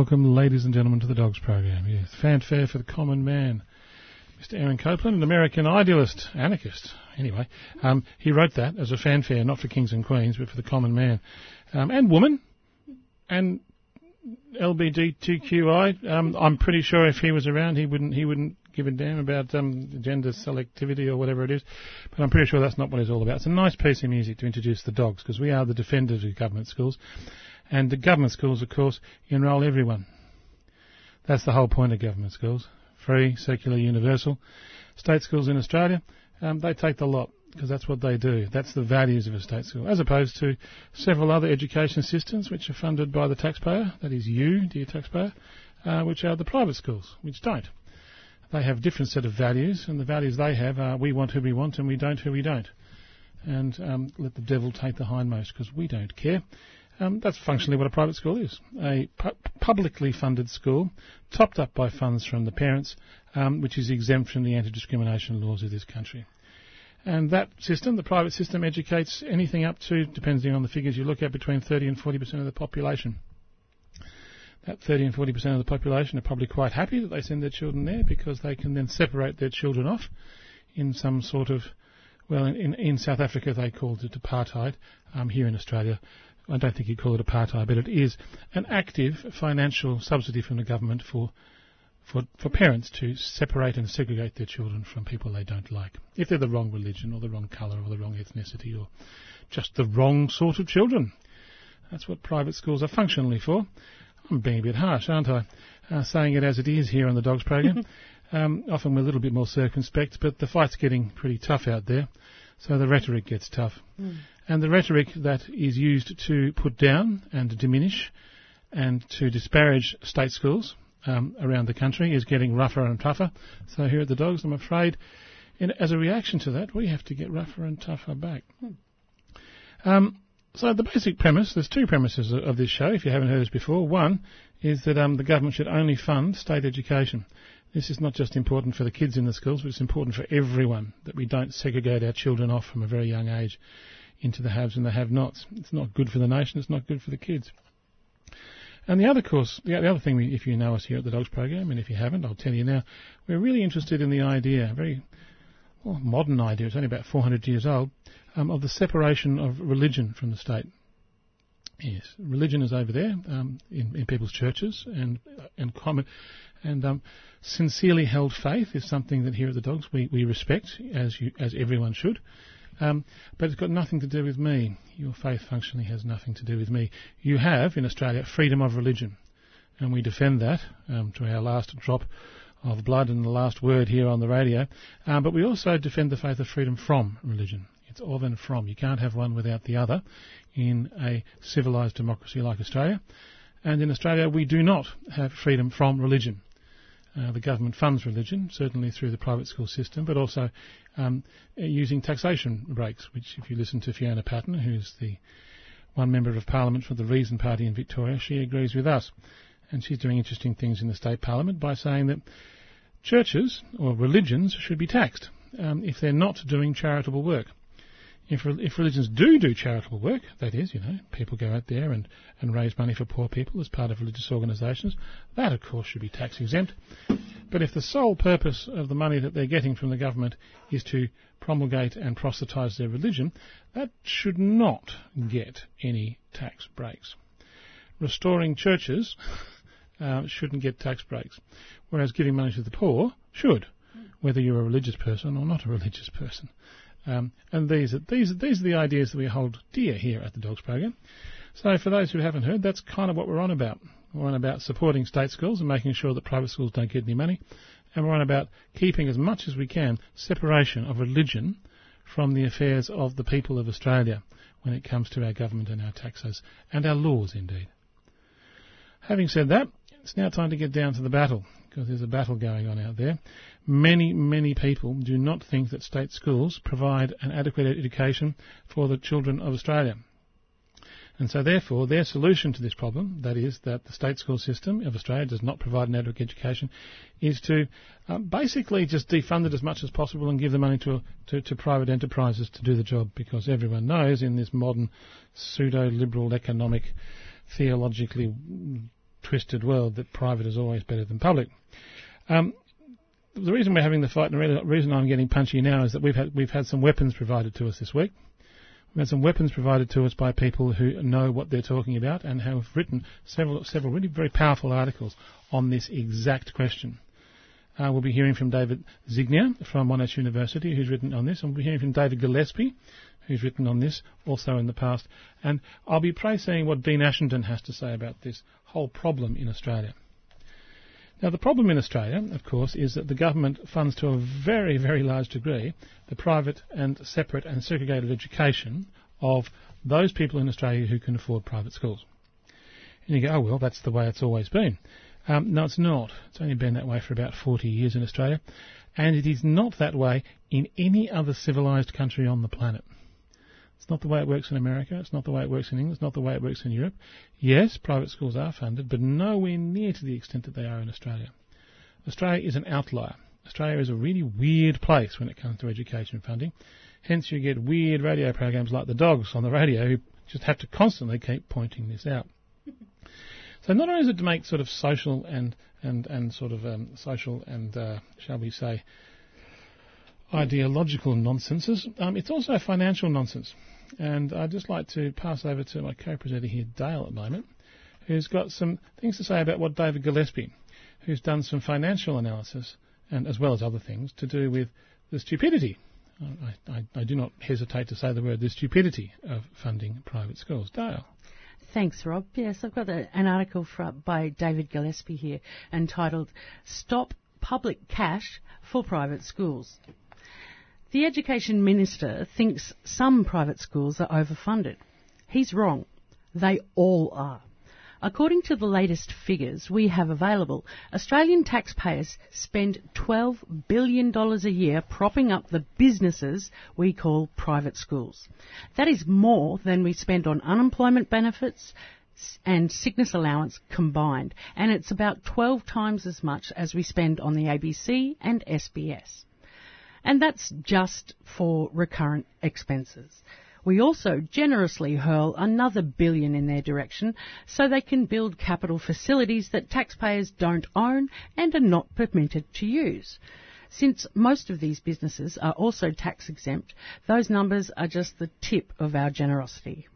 Welcome, ladies and gentlemen, to the Dogs Program. Yes, fanfare for the common man. Mr. Aaron Copland, an American idealist, anarchist, anyway. Um, he wrote that as a fanfare, not for kings and queens, but for the common man. Um, and woman, and LGBTQI. Um, I'm pretty sure if he was around, he wouldn't he wouldn't give a damn about um, gender selectivity or whatever it is. But I'm pretty sure that's not what it's all about. It's a nice piece of music to introduce the dogs because we are the defenders of government schools. And the government schools, of course, enrol everyone. That's the whole point of government schools. Free, secular, universal. State schools in Australia, um, they take the lot because that's what they do. That's the values of a state school, as opposed to several other education systems which are funded by the taxpayer, that is you, dear taxpayer, uh, which are the private schools, which don't. They have a different set of values, and the values they have are we want who we want and we don't who we don't. And um, let the devil take the hindmost because we don't care. Um, that's functionally what a private school is a pu- publicly funded school, topped up by funds from the parents, um, which is exempt from the anti discrimination laws of this country. And that system, the private system, educates anything up to, depending on the figures you look at, between 30 and 40% of the population. That 30 and 40% of the population are probably quite happy that they send their children there because they can then separate their children off in some sort of, well, in, in South Africa they called it apartheid. Um, here in Australia, I don't think you'd call it apartheid, but it is an active financial subsidy from the government for, for, for parents to separate and segregate their children from people they don't like. If they're the wrong religion or the wrong colour or the wrong ethnicity or just the wrong sort of children. That's what private schools are functionally for. I'm being a bit harsh, aren't I? Uh, saying it as it is here on the Dogs program. um, often we're a little bit more circumspect, but the fight's getting pretty tough out there, so the rhetoric gets tough. Mm. And the rhetoric that is used to put down and diminish and to disparage state schools um, around the country is getting rougher and tougher. So here at the Dogs, I'm afraid, in, as a reaction to that, we have to get rougher and tougher back. Hmm. Um, so the basic premise, there's two premises of, of, this show, if you haven't heard this before. One is that um, the government should only fund state education. This is not just important for the kids in the schools, but it's important for everyone, that we don't segregate our children off from a very young age into the haves and the have-nots. It's not good for the nation. It's not good for the kids. And the other course, the, other thing, we, if you know us here at the Dogs Program, and if you haven't, I'll tell you now, we're really interested in the idea, a very well, modern idea, it's only about 400 years old, um, of the separation of religion from the state. Yes, religion is over there um, in, in, people's churches, and and common, and um, sincerely held faith is something that here at the Dogs we, we respect, as you, as everyone should. Um, but it's got nothing to do with me. Your faith functionally has nothing to do with me. You have, in Australia, freedom of religion. And we defend that um, to our last drop of blood and the last word here on the radio. Um, but we also defend the faith of freedom from religion. It's of and from. You can't have one without the other in a civilised democracy like Australia. And in Australia, we do not have freedom from religion. Uh, the government funds religion, certainly through the private school system, but also um, using taxation breaks, which if you listen to Fiona Patten, who's the one member of parliament for the Reason Party in Victoria, she agrees with us. And she's doing interesting things in the state parliament by saying that churches or religions should be taxed um, if they're not doing charitable work if, if religions do do charitable work, that is, you know, people go out there and, and raise money for poor people as part of religious organisations, that of course should be tax exempt. But if the sole purpose of the money that they're getting from the government is to promulgate and proselytise their religion, that should not get any tax breaks. restoring churches uh, shouldn't get tax breaks, whereas giving money to the poor should, whether you're a religious person or not a religious person. Um, and these are, these, these are the ideas that we hold dear here at the Dogs Program. So for those who haven't heard, that's kind of what we're on about. We're on about supporting state schools and making sure that private schools don't get any money. And we're on about keeping as much as we can separation of religion from the affairs of the people of Australia when it comes to our government and our taxes and our laws indeed. Having said that, it's now time to get down to the battle because there's a battle going on out there. Many, many people do not think that state schools provide an adequate education for the children of Australia. And so, therefore, their solution to this problem, that is, that the state school system of Australia does not provide an adequate education, is to uh, basically just defund it as much as possible and give the money to, to, to private enterprises to do the job, because everyone knows in this modern pseudo-liberal economic, theologically twisted world that private is always better than public. Um, the reason we're having the fight, and the reason I'm getting punchy now, is that we've had we've had some weapons provided to us this week. We've had some weapons provided to us by people who know what they're talking about and have written several, several really very powerful articles on this exact question. Uh, we'll be hearing from David Zyngier from Monash University, who's written on this, and we'll be hearing from David Gillespie, who's written on this also in the past. And I'll be praising what Dean Ashenden has to say about this whole problem in Australia. Now, the problem in Australia, of course, is that the government funds to a very, very large degree the private and separate and segregated education of those people in Australia who can afford private schools. And you go, oh, well, that's the way it's always been. Um, no, it's not. It's only been that way for about 40 years in Australia. And it is not that way in any other civilised country on the planet. It's not the way it works in America. It's not the way it works in England. It's not the way it works in Europe. Yes, private schools are funded, but nowhere near to the extent that they are in Australia. Australia is an outlier. Australia is a really weird place when it comes to education funding. Hence, you get weird radio programs like the dogs on the radio who just have to constantly keep pointing this out. so not only is it to make sort of social and and and sort of um, social and uh, shall we say ideological nonsenses, um, it's also financial nonsense. And I'd just like to pass over to my co-presenter here, Dale, at the moment, who's got some things to say about what David Gillespie, who's done some financial analysis, and as well as other things, to do with the stupidity. I, I, I do not hesitate to say the word the stupidity of funding private schools. Dale. Thanks, Rob. Yes, I've got a, an article by David Gillespie here entitled Stop Public Cash for Private Schools. The Education Minister thinks some private schools are overfunded. He's wrong. They all are. According to the latest figures we have available, Australian taxpayers spend $12 billion a year propping up the businesses we call private schools. That is more than we spend on unemployment benefits and sickness allowance combined, and it's about 12 times as much as we spend on the ABC and SBS. And that's just for recurrent expenses. We also generously hurl another billion in their direction so they can build capital facilities that taxpayers don't own and are not permitted to use. Since most of these businesses are also tax exempt, those numbers are just the tip of our generosity.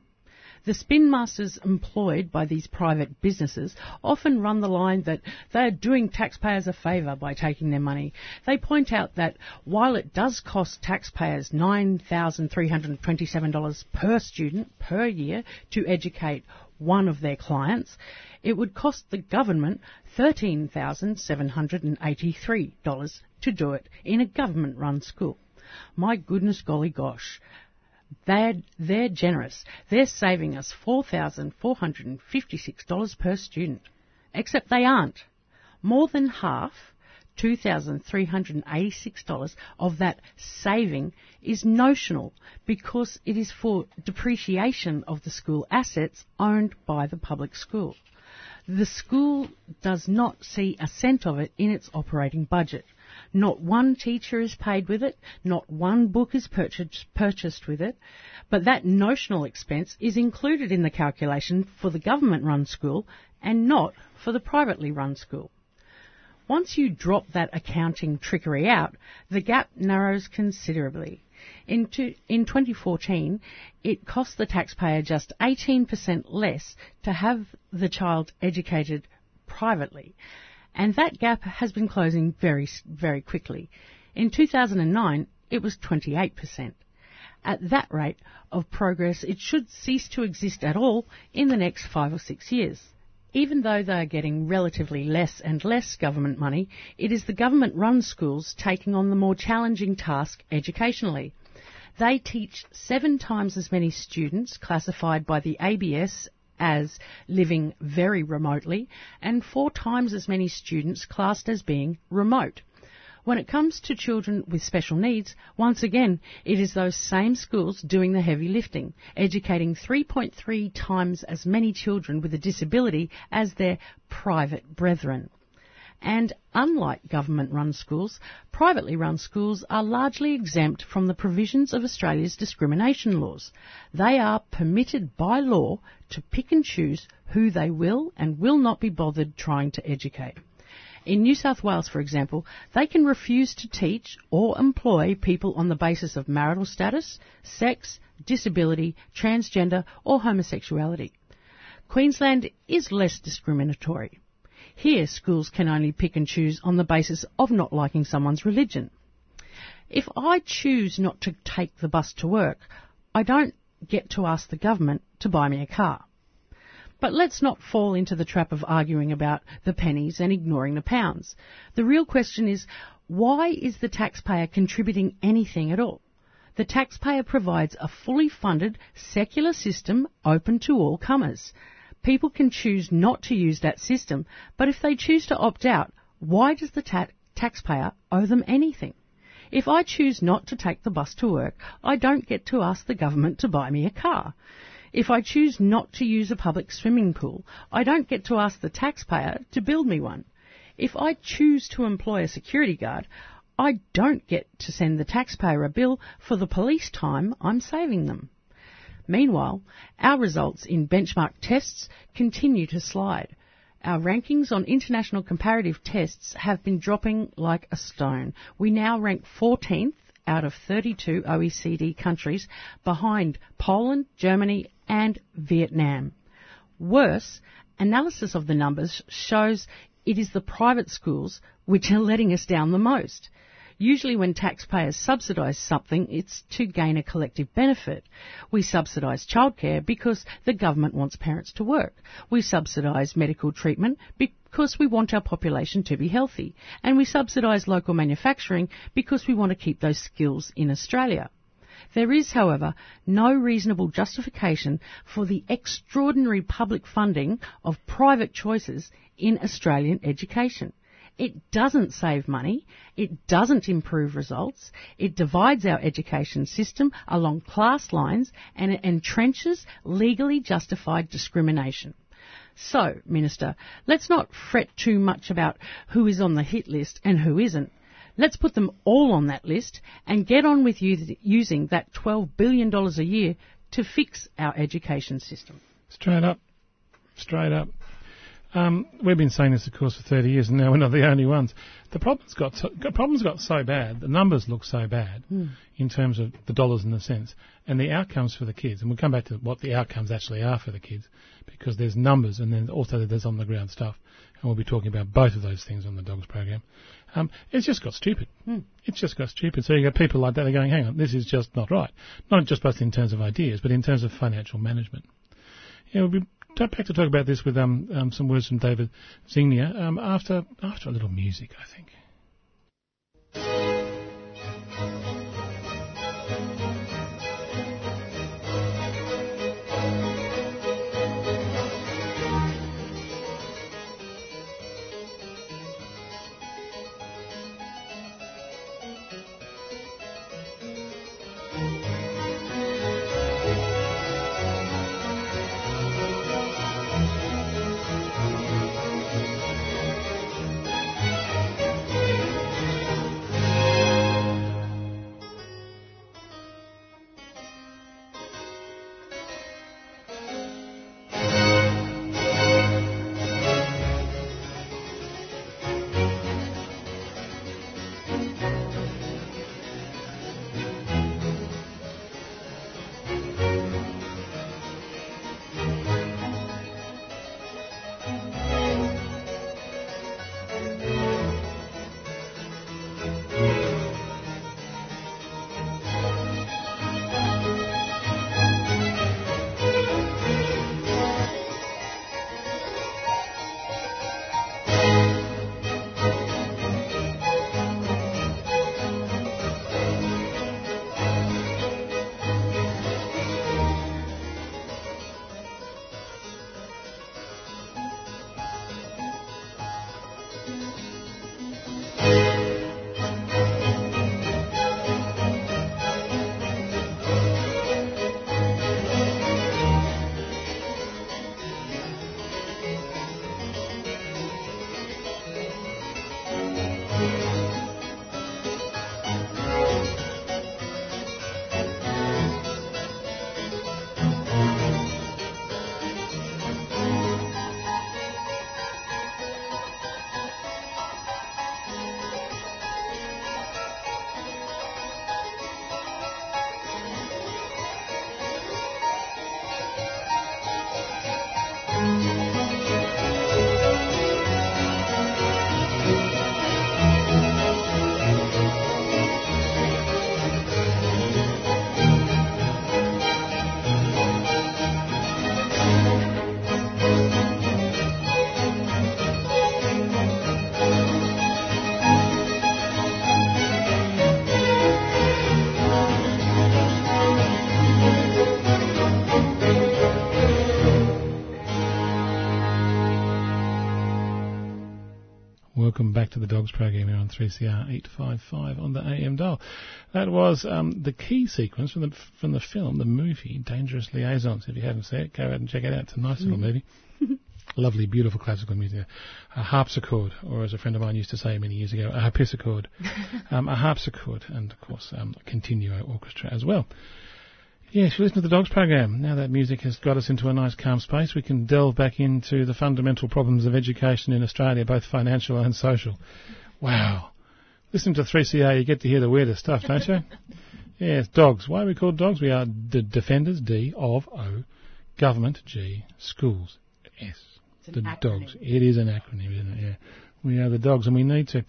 The spin masters employed by these private businesses often run the line that they are doing taxpayers a favour by taking their money. They point out that while it does cost taxpayers $9,327 per student per year to educate one of their clients, it would cost the government $13,783 to do it in a government run school. My goodness golly gosh. They're, they're generous. They're saving us $4,456 per student. Except they aren't. More than half, $2,386 of that saving is notional because it is for depreciation of the school assets owned by the public school. The school does not see a cent of it in its operating budget. Not one teacher is paid with it, not one book is purchased, with it, but that notional expense is included in the calculation for the government run school and not for the privately run school. Once you drop that accounting trickery out, the gap narrows considerably. In, in 2014, it cost the taxpayer just 18% less to have the child educated privately. And that gap has been closing very, very quickly. In 2009, it was 28%. At that rate of progress, it should cease to exist at all in the next five or six years. Even though they are getting relatively less and less government money, it is the government run schools taking on the more challenging task educationally. They teach seven times as many students classified by the ABS as living very remotely and four times as many students classed as being remote. When it comes to children with special needs, once again, it is those same schools doing the heavy lifting, educating 3.3 times as many children with a disability as their private brethren. And unlike government run schools, privately run schools are largely exempt from the provisions of Australia's discrimination laws. They are permitted by law to pick and choose who they will and will not be bothered trying to educate. In New South Wales, for example, they can refuse to teach or employ people on the basis of marital status, sex, disability, transgender, or homosexuality. Queensland is less discriminatory. Here, schools can only pick and choose on the basis of not liking someone's religion. If I choose not to take the bus to work, I don't get to ask the government to buy me a car. But let's not fall into the trap of arguing about the pennies and ignoring the pounds. The real question is, why is the taxpayer contributing anything at all? The taxpayer provides a fully funded secular system open to all comers. People can choose not to use that system, but if they choose to opt out, why does the ta- taxpayer owe them anything? If I choose not to take the bus to work, I don't get to ask the government to buy me a car. If I choose not to use a public swimming pool, I don't get to ask the taxpayer to build me one. If I choose to employ a security guard, I don't get to send the taxpayer a bill for the police time I'm saving them. Meanwhile, our results in benchmark tests continue to slide. Our rankings on international comparative tests have been dropping like a stone. We now rank 14th out of 32 OECD countries behind Poland, Germany and Vietnam. Worse, analysis of the numbers shows it is the private schools which are letting us down the most. Usually when taxpayers subsidise something, it's to gain a collective benefit. We subsidise childcare because the government wants parents to work. We subsidise medical treatment because we want our population to be healthy. And we subsidise local manufacturing because we want to keep those skills in Australia. There is, however, no reasonable justification for the extraordinary public funding of private choices in Australian education. It doesn't save money. It doesn't improve results. It divides our education system along class lines and it entrenches legally justified discrimination. So, Minister, let's not fret too much about who is on the hit list and who isn't. Let's put them all on that list and get on with using that $12 billion a year to fix our education system. Straight up. Straight up. Um, we've been saying this, of course, for 30 years, and now we're not the only ones. The problem's got so, problems got so bad, the numbers look so bad mm. in terms of the dollars and the cents, and the outcomes for the kids. And we'll come back to what the outcomes actually are for the kids, because there's numbers and then also there's on the ground stuff. And we'll be talking about both of those things on the dogs program. Um, it's just got stupid. Mm. It's just got stupid. So you got people like that, they're going, hang on, this is just not right. Not just both in terms of ideas, but in terms of financial management. Yeah, we'll be back to talk about this with um, um, some words from David Zyngier um, after after a little music, I think. To the Dogs program here on 3CR 855 on the AM dial. That was um, the key sequence from the from the film, the movie Dangerous Liaisons. If you haven't seen it, go out and check it out. It's a nice little movie. Lovely, beautiful classical music. A harpsichord, or as a friend of mine used to say many years ago, a harpsichord. um, a harpsichord, and of course, um, a continuo orchestra as well. Yes, you listen to the Dogs program. Now that music has got us into a nice calm space, we can delve back into the fundamental problems of education in Australia, both financial and social. Wow. Listen to 3CR, you get to hear the weirdest stuff, don't you? yes, dogs. Why are we called dogs? We are the defenders, D, of, O, government, G, schools, S. It's The dogs. It is an acronym, isn't it? Yeah. We are the dogs and we need to.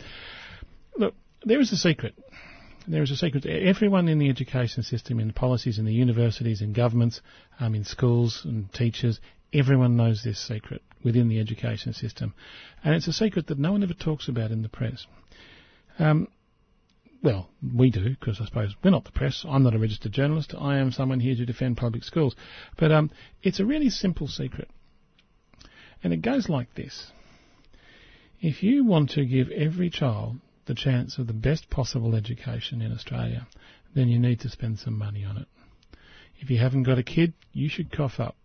Look, there is a secret there is a secret. Everyone in the education system, in policies, in the universities, in governments, um, in schools and teachers, everyone knows this secret within the education system. And it's a secret that no one ever talks about in the press. Um, well, we do, because I suppose we're not the press. I'm not a registered journalist. I am someone here to defend public schools. But um, it's a really simple secret. And it goes like this. If you want to give every child the chance of the best possible education in Australia, then you need to spend some money on it. If you haven't got a kid, you should cough up.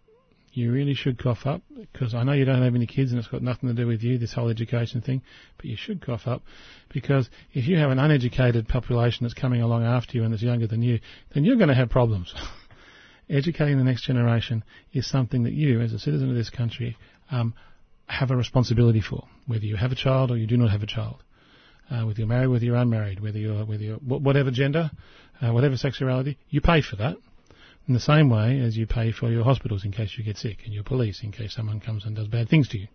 You really should cough up because I know you don't have any kids and it's got nothing to do with you, this whole education thing, but you should cough up because if you have an uneducated population that's coming along after you and that's younger than you, then you're going to have problems. Educating the next generation is something that you, as a citizen of this country, um, have a responsibility for, whether you have a child or you do not have a child uh, whether you're married, whether you're unmarried, whether you're whether you're whatever gender, uh, whatever sexuality, you pay for that. In the same way as you pay for your hospitals in case you get sick, and your police in case someone comes and does bad things to you.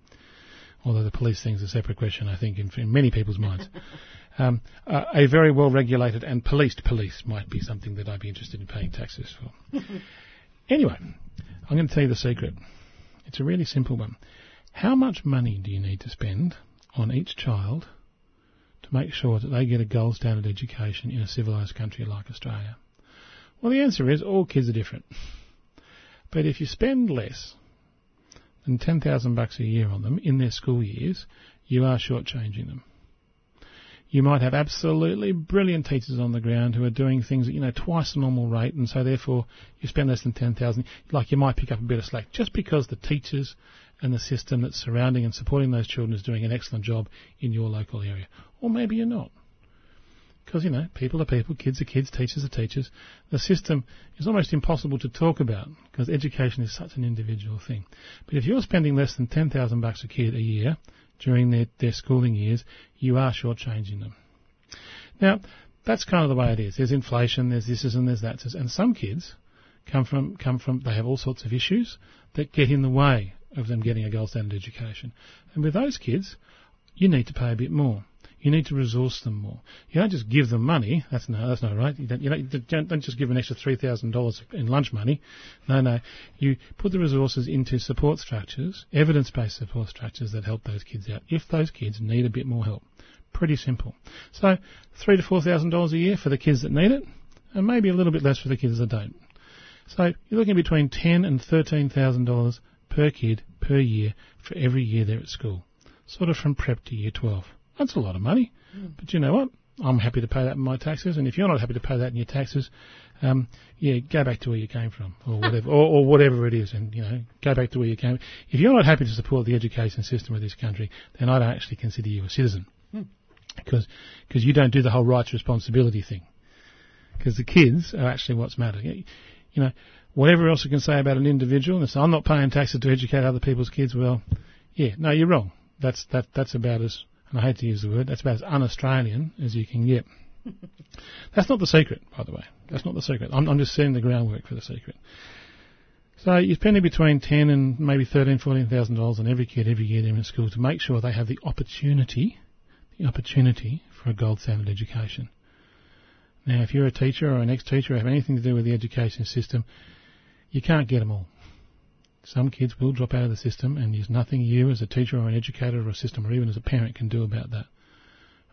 Although the police thing's a separate question, I think, in, in many people's minds. Um, uh, a very well regulated and policed police might be something that I'd be interested in paying taxes for. anyway, I'm going to tell you the secret. It's a really simple one. How much money do you need to spend on each child make sure that they get a gold standard education in a civilised country like Australia? Well, the answer is all kids are different. But if you spend less than 10,000 bucks a year on them in their school years, you are shortchanging them. You might have absolutely brilliant teachers on the ground who are doing things at, you know, twice the normal rate, and so therefore you spend less than 10,000, like you might pick up a bit of slack just because the teachers and the system that's surrounding and supporting those children is doing an excellent job in your local area. Or maybe you're not. Because, you know, people are people, kids are kids, teachers are teachers. The system is almost impossible to talk about because education is such an individual thing. But if you're spending less than 10,000 bucks a kid a year during their, their schooling years, you are shortchanging them. Now, that's kind of the way it is. There's inflation, there's this and there's that. And some kids come from, come from, they have all sorts of issues that get in the way of them getting a gold standard education. And with those kids, you need to pay a bit more. You need to resource them more. You don't just give them money. That's no, that's not right. You don't, you don't, don't just give an extra three thousand dollars in lunch money. No, no. You put the resources into support structures, evidence-based support structures that help those kids out. If those kids need a bit more help, pretty simple. So three to four thousand dollars a year for the kids that need it, and maybe a little bit less for the kids that don't. So you're looking between ten and thirteen thousand dollars per kid per year for every year they're at school, sort of from prep to year twelve. That's a lot of money. Mm. But you know what? I'm happy to pay that in my taxes, and if you're not happy to pay that in your taxes, um, yeah, go back to where you came from, or whatever, or, or, whatever it is, and you know, go back to where you came. If you're not happy to support the education system of this country, then I don't actually consider you a citizen, mm. because because you don't do the whole rights responsibility thing. Because the kids are actually what's matter. You know, whatever else you can say about an individual, and say I'm not paying taxes to educate other people's kids. Well, yeah, no, you're wrong. That's that that's about as and I hate to use the word, that's about as un-Australian as you can get. that's not the secret, by the way. That's not the secret. I'm, I'm just setting the groundwork for the secret. So you're spending between ten and maybe thirteen, fourteen thousand dollars on every kid every year they're in school to make sure they have the opportunity, the opportunity for a gold standard education. Now, if you're a teacher or an ex-teacher or have anything to do with the education system, you can't get them all. Some kids will drop out of the system, and there's nothing you, as a teacher or an educator or a system, or even as a parent, can do about that.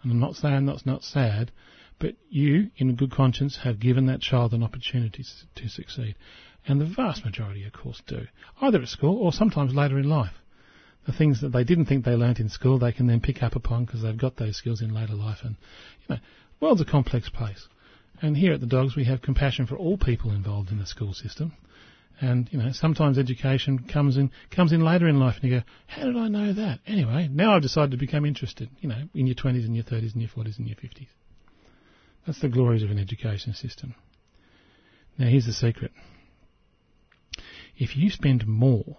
And I'm not saying that's not sad, but you, in good conscience, have given that child an opportunity to succeed. And the vast majority, of course, do, either at school or sometimes later in life. the things that they didn't think they learnt in school, they can then pick up upon because they've got those skills in later life. And you know, world's a complex place. And here at the Dogs, we have compassion for all people involved in the school system. And you know, sometimes education comes in comes in later in life, and you go, "How did I know that?" Anyway, now I've decided to become interested. You know, in your twenties and your thirties and your forties and your fifties. That's the glories of an education system. Now, here's the secret. If you spend more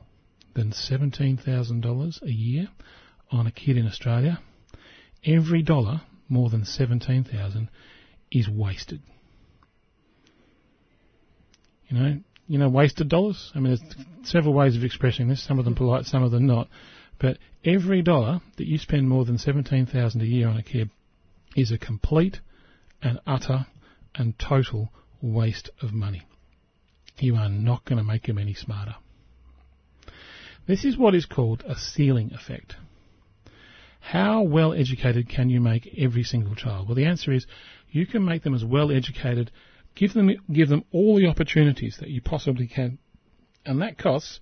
than $17,000 a year on a kid in Australia, every dollar more than 17,000 is wasted. You know, you know, wasted dollars. I mean, there's several ways of expressing this. Some of them polite, some of them not. But every dollar that you spend more than 17,000 a year on a kid is a complete and utter and total waste of money. You are not going to make them any smarter. This is what is called a ceiling effect. How well educated can you make every single child? Well, the answer is you can make them as well educated, give them, give them all the opportunities that you possibly can, and that costs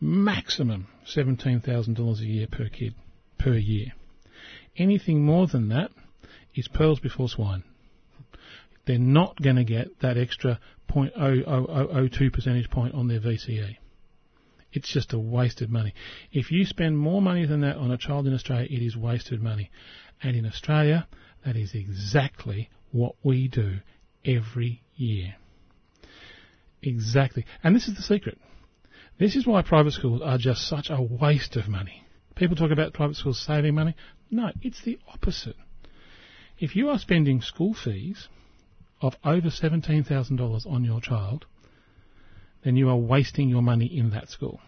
maximum $17,000 a year per kid, per year. Anything more than that is pearls before swine. They're not going to get that extra 0.0002 percentage point on their VCE. It's just a wasted money. If you spend more money than that on a child in Australia, it is wasted money. And in Australia, that is exactly what we do every year. Exactly. And this is the secret. This is why private schools are just such a waste of money. People talk about private schools saving money. No, it's the opposite. If you are spending school fees of over $17,000 on your child, then you are wasting your money in that school.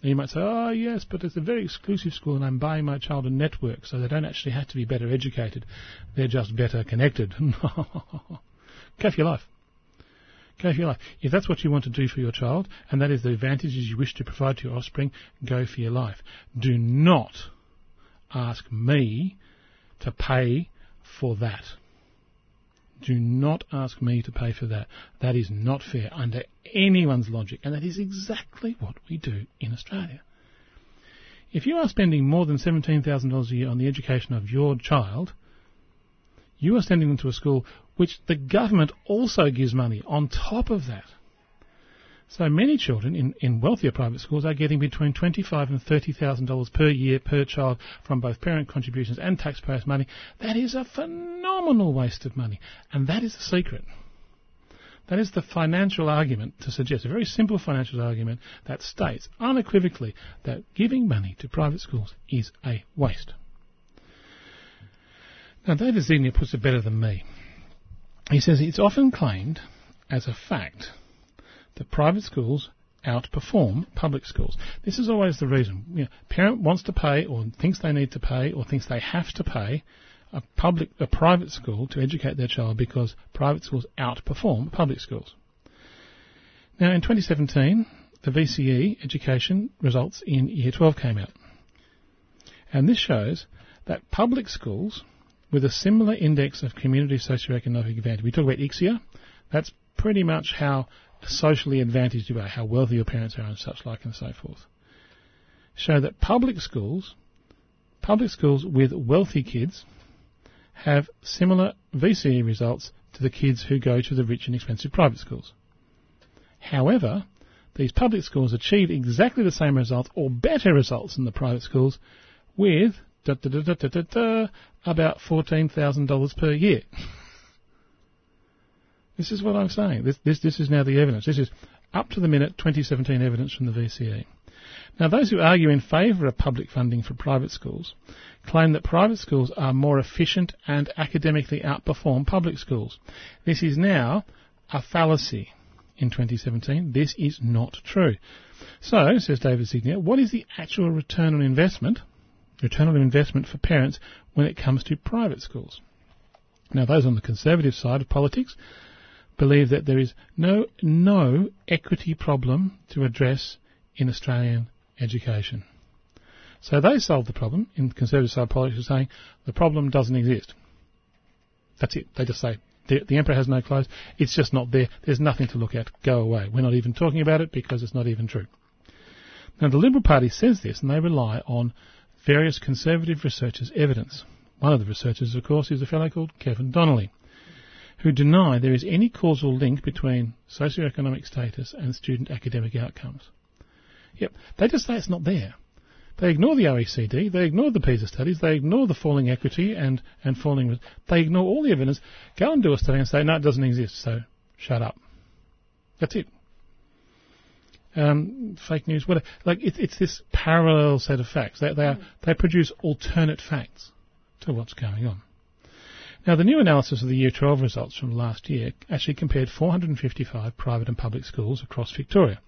And you might say, oh yes, but it's a very exclusive school and I'm buying my child a network, so they don't actually have to be better educated. They're just better connected. Go for your life. Go for your life. If that's what you want to do for your child, and that is the advantages you wish to provide to your offspring, go for your life. Do not ask me to pay for that. Do not ask me to pay for that. That is not fair under anyone's logic, and that is exactly what we do in Australia. If you are spending more than $17,000 a year on the education of your child, you are sending them to a school which the government also gives money on top of that. So many children in, in wealthier private schools are getting between twenty-five and thirty thousand dollars per year per child from both parent contributions and taxpayers' money. That is a phenomenal waste of money, and that is the secret. That is the financial argument to suggest, a very simple financial argument that states unequivocally that giving money to private schools is a waste. Now, David Zyngier puts it better than me. He says it's often claimed as a fact that private schools outperform public schools. This is always the reason. You know, parent wants to pay or thinks they need to pay or thinks they have to pay a public a private school to educate their child because private schools outperform public schools. Now in 2017, the VCE education results in year 12 came out. And this shows that public schools with a similar index of community socioeconomic advantage, we talk about ICSEA, that's pretty much how socially advantaged you are, how wealthy your parents are, and such like, and so forth, show that public schools, public schools with wealthy kids, have similar VCE results to the kids who go to the rich and expensive private schools. However, these public schools achieve exactly the same results or better results than the private schools with da, da, da, about $14,000 per year. This is what I'm saying. This, this, this is now the evidence. This is up to the minute 2017 evidence from the VCE. Now, those who argue in favour of public funding for private schools claim that private schools are more efficient and academically outperform public schools. This is now a fallacy in 2017. This is not true. So, says David Zyngier, what is the actual return on investment, return on investment for parents when it comes to private schools? Now, those on the conservative side of politics believe that there is no, no equity problem to address in Australian education. So they solved the problem in conservative side politics by saying the problem doesn't exist. That's it. They just say the, the, emperor has no clothes. It's just not there. There's nothing to look at. Go away. We're not even talking about it because it's not even true. Now, the Liberal Party says this, and they rely on various conservative researchers' evidence. One of the researchers, of course, is a fellow called Kevin Donnelly, who deny there is any causal link between socioeconomic status and student academic outcomes. Yep, they just say it's not there. They ignore the OECD, they ignore the PISA studies, they ignore the falling equity and, and falling, they ignore all the evidence, go and do a study and say, no, it doesn't exist, so shut up. That's it. Um, fake news, whatever. Like, it, it's this parallel set of facts. They, they, are, they produce alternate facts to what's going on. Now, the new analysis of the Year 12 results from last year actually compared 455 private and public schools across Victoria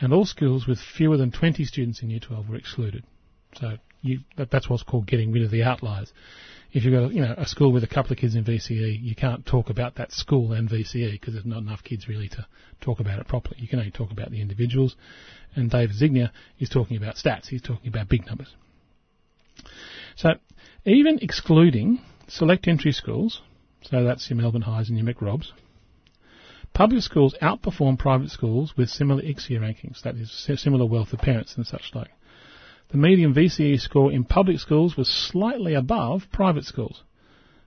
and all schools with fewer than 20 students in Year 12 were excluded. So you, that, that's what's called getting rid of the outliers. If you've got you know, a school with a couple of kids in VCE, you can't talk about that school and VCE because there's not enough kids really to talk about it properly. You can only talk about the individuals. And David Zyngier is talking about stats. He's talking about big numbers. So even excluding select entry schools, so that's your Melbourne Highs and your McRobs, Public schools outperform private schools with similar ICSEA rankings, that is, similar wealth of parents and such like. The median VCE score in public schools was slightly above private schools.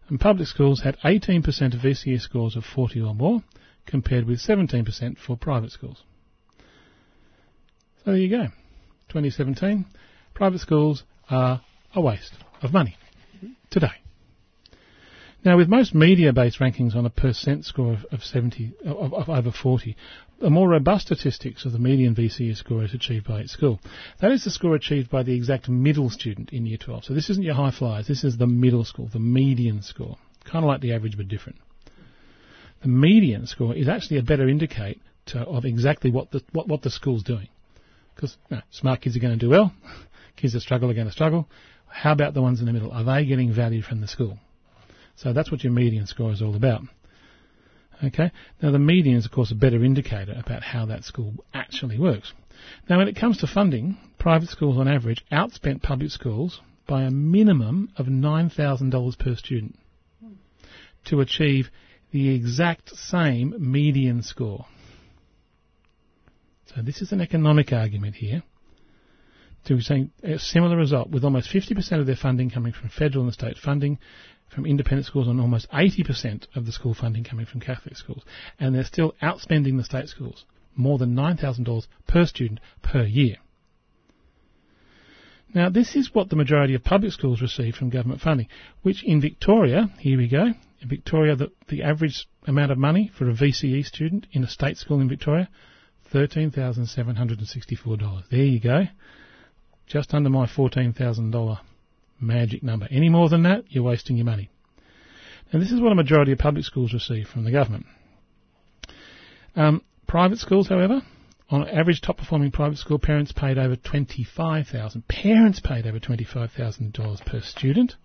And public schools had 18% of VCE scores of 40 or more, compared with 17% for private schools. So there you go. 2017, private schools are a waste of money today. Now, with most media-based rankings on a percent score of, of 70, of, of, over 40, a more robust statistics of the median VCE score is achieved by each school. That is the score achieved by the exact middle student in Year 12. So this isn't your high flyers, this is the middle school, the median score. Kind of like the average but different. The median score is actually a better indicator of exactly what the, what, what the school's doing. Because you know, smart kids are going to do well, kids that struggle are going to struggle. How about the ones in the middle? Are they getting value from the school? So that's what your median score is all about. Okay. Now the median is of course a better indicator about how that school actually works. Now when it comes to funding, private schools on average outspent public schools by a minimum of $9,000 per student to achieve the exact same median score. So this is an economic argument here to saying a similar result with almost 50% of their funding coming from federal and state funding from independent schools and almost 80% of the school funding coming from Catholic schools. And they're still outspending the state schools, more than $9,000 per student per year. Now, this is what the majority of public schools receive from government funding, which in Victoria, here we go, in Victoria, the, the average amount of money for a VCE student in a state school in Victoria, $13,764. There you go. Just under my $14,000 magic number. Any more than that, you're wasting your money. And this is what a majority of public schools receive from the government. Um, private schools, however, on average, top performing private school parents paid over twenty-five thousand. Parents paid over twenty-five thousand dollars per student.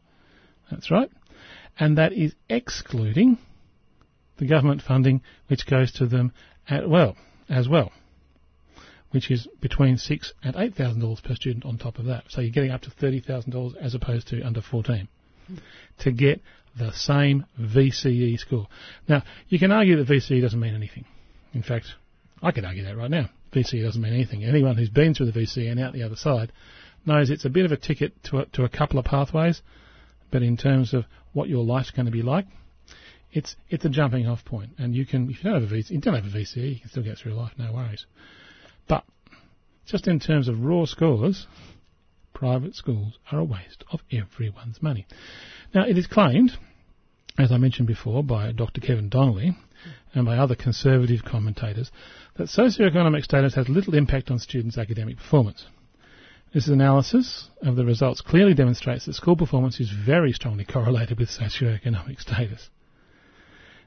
That's right, and that is excluding the government funding which goes to them at well as well which is between six and eight thousand dollars per student on top of that. So you're getting up to thirty thousand dollars as opposed to under fourteen to get the same VCE score. Now you can argue that VCE doesn't mean anything. In fact, I could argue that right now. VCE doesn't mean anything. Anyone who's been through the VCE and out the other side knows it's a bit of a ticket to a, to a couple of pathways, but in terms of what your life's going to be like, it's it's a jumping off point. And you can if you don't have a VCE, you don't have a VCE, you can still get through life, no worries. But just in terms of raw scores, private schools are a waste of everyone's money. Now, it is claimed, as I mentioned before, by Dr. Kevin Donnelly and by other conservative commentators, that socioeconomic status has little impact on students' academic performance. This analysis of the results clearly demonstrates that school performance is very strongly correlated with socioeconomic status.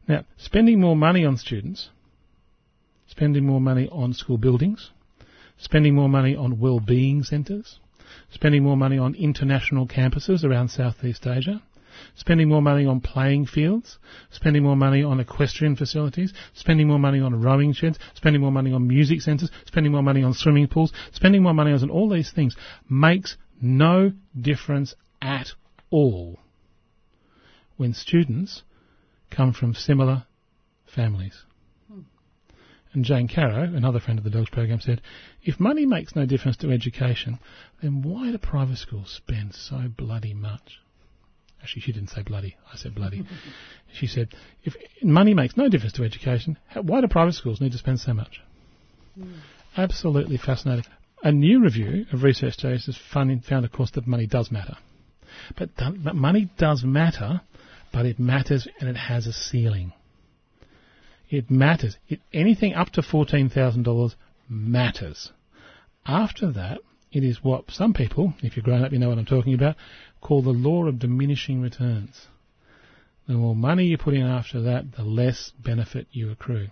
Now, spending more money on students spending more money on school buildings, spending more money on well-being centres, spending more money on international campuses around Southeast Asia, spending more money on playing fields, spending more money on equestrian facilities, spending more money on rowing sheds, spending more money on music centres, spending more money on swimming pools, spending more money on all these things makes no difference at all when students come from similar families. And Jane Caro, another friend of the Dogs program, said, if money makes no difference to education, then why do private schools spend so bloody much? Actually, she didn't say bloody. I said bloody. she said, if money makes no difference to education, why do private schools need to spend so much? Mm. Absolutely fascinating. A new review of research studies has found, of course, that money does matter. But, but money does matter, but it matters and it has a ceiling. It matters. It, anything up to $14,000 matters. After that, it is what some people, if you're grown up, you know what I'm talking about, call the law of diminishing returns. The more money you put in after that, the less benefit you accrue.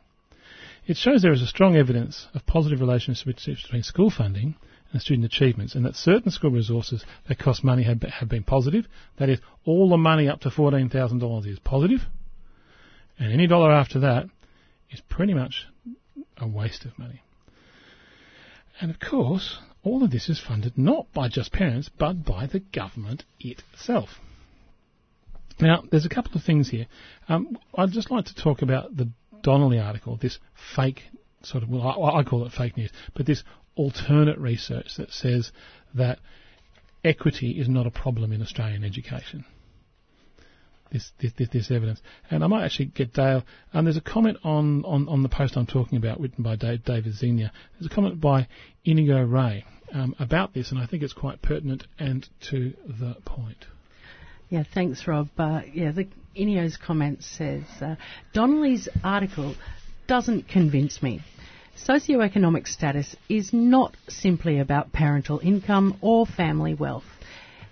It shows there is a strong evidence of positive relationships between school funding and student achievements, and that certain school resources that cost money have, have been positive. That is, all the money up to $14,000 is positive, and any dollar after that is pretty much a waste of money. And of course, all of this is funded not by just parents, but by the government itself. Now, there's a couple of things here. Um, I'd just like to talk about the Donnelly article, this fake sort of, well, I, I call it fake news, but this alternate research that says that equity is not a problem in Australian education. This, this, this, this evidence. And I might actually get Dale. Um, there's a comment on, on, on the post I'm talking about, written by Dave, David Zenia. There's a comment by Inigo Ray um, about this, and I think it's quite pertinent and to the point. Yeah, thanks, Rob. Uh, yeah, the Inigo's comment says uh, Donnelly's article doesn't convince me. Socioeconomic status is not simply about parental income or family wealth.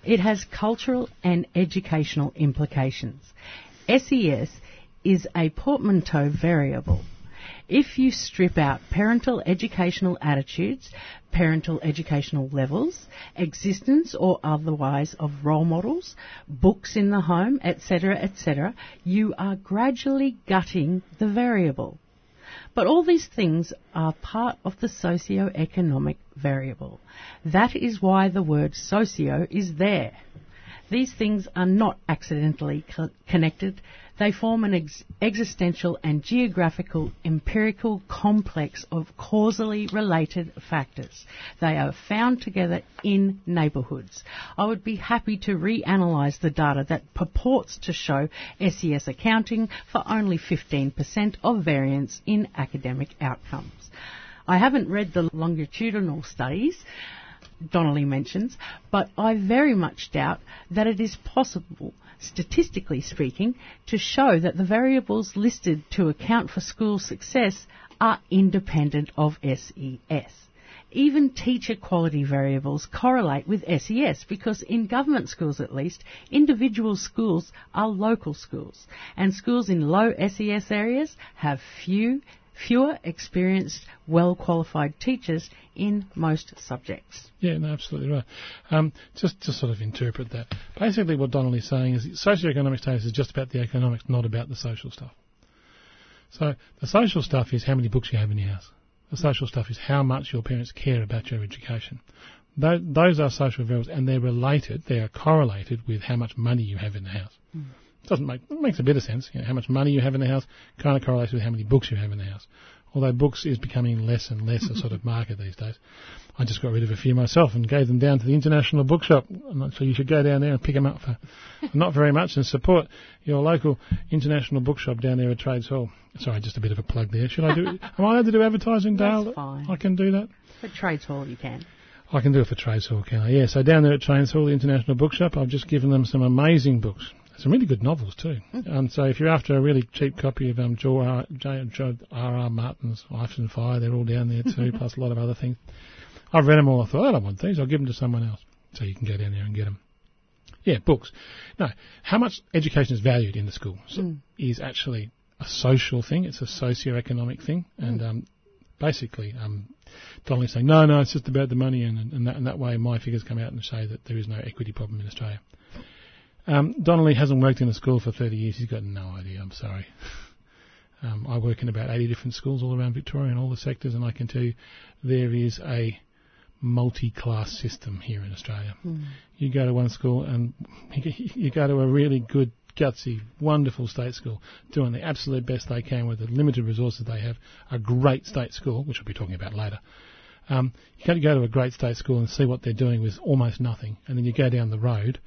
It has cultural and educational implications. SES is a portmanteau variable. If you strip out parental educational attitudes, parental educational levels, existence or otherwise of role models, books in the home, etc., etc., you are gradually gutting the variable. But all these things are part of the socio-economic variable. That is why the word socio is there. These things are not accidentally co- connected. They form an ex- existential and geographical empirical complex of causally related factors. They are found together in neighbourhoods. I would be happy to reanalyse the data that purports to show SES accounting for only 15% of variance in academic outcomes. I haven't read the longitudinal studies, Donnelly mentions, but I very much doubt that it is possible, statistically speaking, to show that the variables listed to account for school success are independent of SES. Even teacher quality variables correlate with SES because in government schools at least, individual schools are local schools and schools in low SES areas have few fewer experienced, well qualified teachers in most subjects. Yeah, no, absolutely right. Um, just to sort of interpret that, basically what Donnelly's saying is socioeconomic status is just about the economics, not about the social stuff. So the social stuff is how many books you have in your house. The social stuff is how much your parents care about your education. Those are social variables, and they're related. They are correlated with how much money you have in the house. Mm doesn't make it makes a bit of sense. You know, how much money you have in the house kind of correlates with how many books you have in the house. Although books is becoming less and less a sort of market these days. I just got rid of a few myself and gave them down to the International Bookshop. So you should go down there and pick them up for not very much and support your local International Bookshop down there at Trades Hall. Sorry, just a bit of a plug there. Should I do? am I allowed to do advertising, Dale? That's fine. I can do that. For Trades Hall, you can. I can do it for Trades Hall, can I? Yeah, so down there at Trades Hall, the International Bookshop, I've just given them some amazing books some really good novels too. Mm. Um, so if you're after a really cheap copy of um, George R. R. Martin's Life and Fire, they're all down there too, plus a lot of other things. I've read them all. I thought, I don't want these. I'll give them to someone else. So you can go down there and get them. Yeah, books. No, how much education is valued in the schools mm. is actually a social thing. It's a socio-economic thing, mm. and um, basically, um, Donnelly's saying, no, no, it's just about the money, and, and, that, and that way my figures come out and say that there is no equity problem in Australia. Um, Donnelly hasn't worked in a school for 30 years. He's got no idea. I'm sorry. Um, I work in about 80 different schools all around Victoria in all the sectors, and I can tell you there is a multi-class system here in Australia. Mm. You go to one school and you go to a really good gutsy, wonderful state school, doing the absolute best they can with the limited resources they have. A great state school, which we'll be talking about later. Um, you can go to a great state school and see what they're doing with almost nothing, and then you go down the road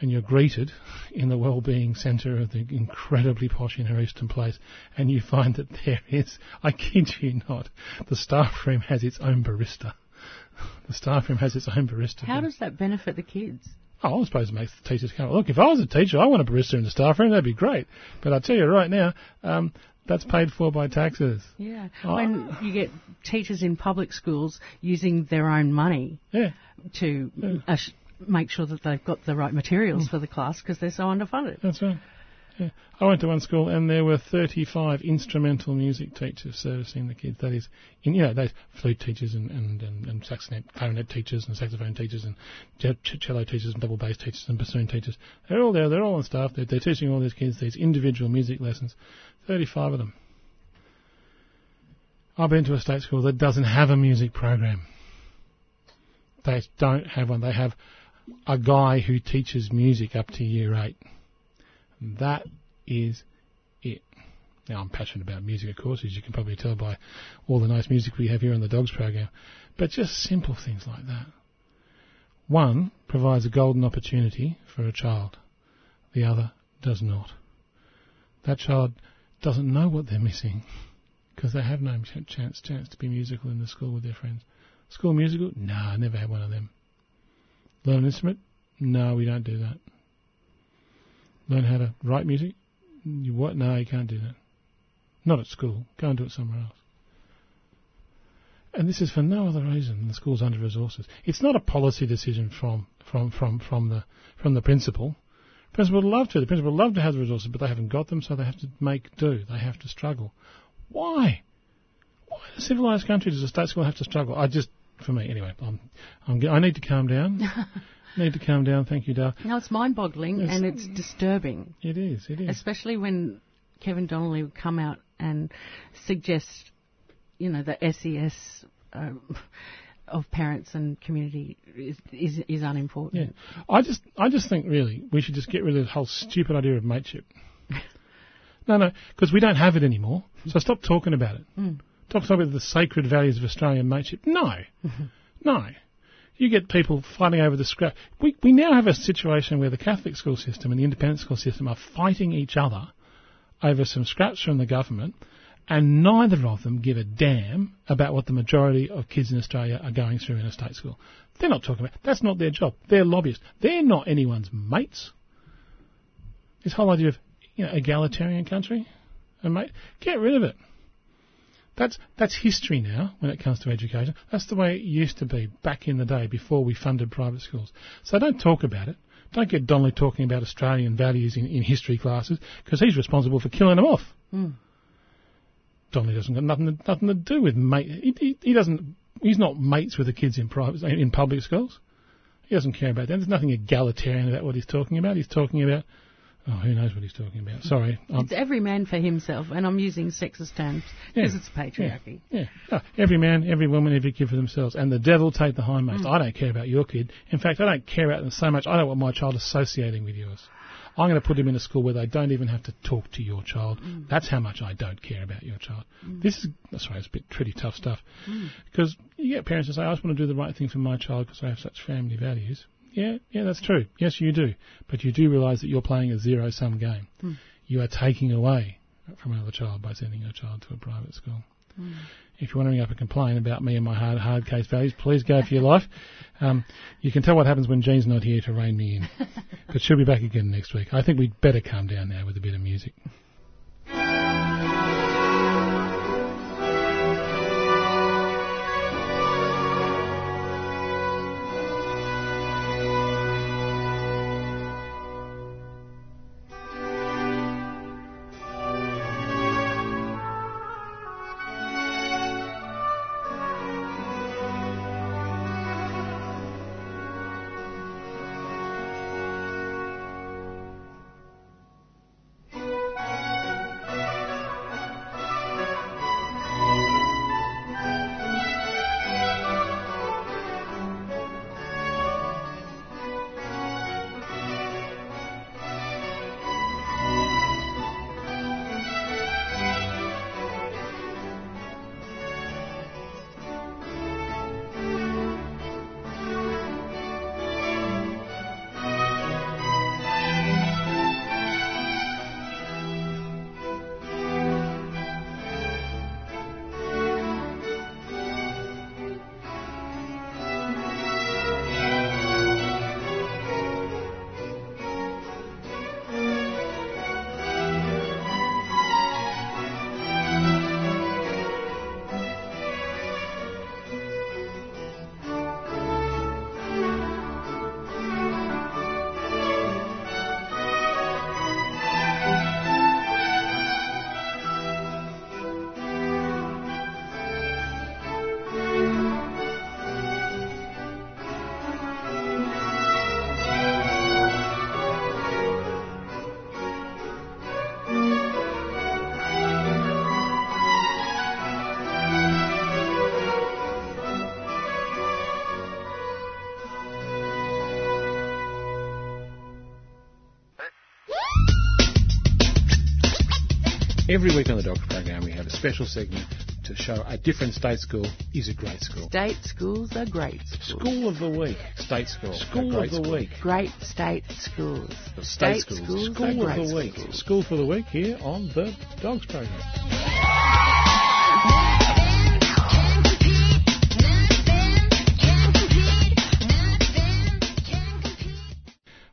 and you're greeted in the well-being centre of the incredibly posh inner eastern place, and you find that there is, I kid you not, the staff room has its own barista. The staff room has its own barista. How does that benefit the kids? Oh, I suppose it makes the teachers come. Look, if I was a teacher, I want a barista in the staff room. That'd be great. But I tell you right now, um, that's paid for by taxes. Yeah. Oh. When you get teachers in public schools using their own money Yeah. to uh, sh- make sure that they've got the right materials hmm. for the class because they're so underfunded. That's right. Yeah. I went to one school and there were 35 instrumental music teachers servicing the kids. That is, in, you know, those flute teachers and, and, and, and saxonet, clarinet teachers and saxophone teachers and cello teachers and double bass teachers and bassoon teachers. They're all there. They're all on staff. They're, they're teaching all these kids these individual music lessons. 35 of them. I've been to a state school that doesn't have a music program. They don't have one. They have a guy who teaches music up to year eight. That is it. Now, I'm passionate about music, of course, as you can probably tell by all the nice music we have here on the Dogs program. But just simple things like that. One provides a golden opportunity for a child. The other does not. That child doesn't know what they're missing because they have no chance chance to be musical in the school with their friends. School musical? No, I never had one of them. Learn an instrument? No, we don't do that. Learn how to write music? You what? No, you can't do that. Not at school. Go and do it somewhere else. And this is for no other reason than the school's under resources. It's not a policy decision from from from from the from the principal. Principal would love to. The principal would love to have the resources, but they haven't got them, so they have to make do. They have to struggle. Why? Why in a civilized country does a state school have to struggle? I just, for me, anyway, I'm, I'm, I need to calm down. need to calm down. Thank you, Dale. No, it's mind-boggling It's- and it's disturbing, It is. It is. especially when Kevin Donnelly would come out and suggest, you know, the SES uh, of parents and community is is, is Yeah. unimportant. I just, I just think really we should just get rid of the whole stupid idea of mateship. no, no, because we don't have it anymore. So stop talking about it. Stop talking about the sacred values of Australian mateship. No, no. You get people fighting over the scrap. We we now have a situation where the Catholic school system and the independent school system are fighting each other over some scraps from the government, and neither of them give a damn about what the majority of kids in Australia are going through in a state school. They're not talking about. That's not their job. They're lobbyists. They're not anyone's mates. This whole idea of you know egalitarian country, and mate, get rid of it. That's that's history now when it comes to education. That's the way it used to be back in the day before we funded private schools. So don't talk about it. Don't get Donnelly talking about Australian values in, in history classes because he's responsible for killing them off. Hmm. Donnelly doesn't got nothing to, nothing to do with mate. He, he, he doesn't. He's not mates with the kids in private in public schools. He doesn't care about that. There's nothing egalitarian about what he's talking about. He's talking about. Oh, who knows what he's talking about? Sorry, I'm, It's every man for himself, and I'm using sexist terms because Yeah. it's patriarchy. Yeah. Oh, every man, every woman, every kid for themselves. And the devil take the hindmost. Mm. I don't care about your kid. In fact, I don't care about them so much. I don't want my child associating with yours. I'm going to put him in a school where they don't even have to talk to your child. Mm. That's how much I don't care about your child. Mm. This is, sorry, it's a bit pretty tough stuff. Because you get parents who say, I just want to do the right thing for my child because I have such family values. Yeah, yeah, that's true. Yes, you do. But you do realise that you're playing a zero-sum game. You are taking away from another child by sending your child to a private school. If you want to ring up and complain about me and my hard, hard case values, please go for your life. Um, you can tell what happens when Jean's not here to rein me in. but she'll be back again next week. I think we'd better calm down now with a bit of music. Every week on the Dogs program, we have a special segment to show a different state school is a great school. State schools are great schools. School of the week, state school. School of the school. week. Great state schools. State, schools. schools School are of great the week. schools. School for the week here on the Dogs program.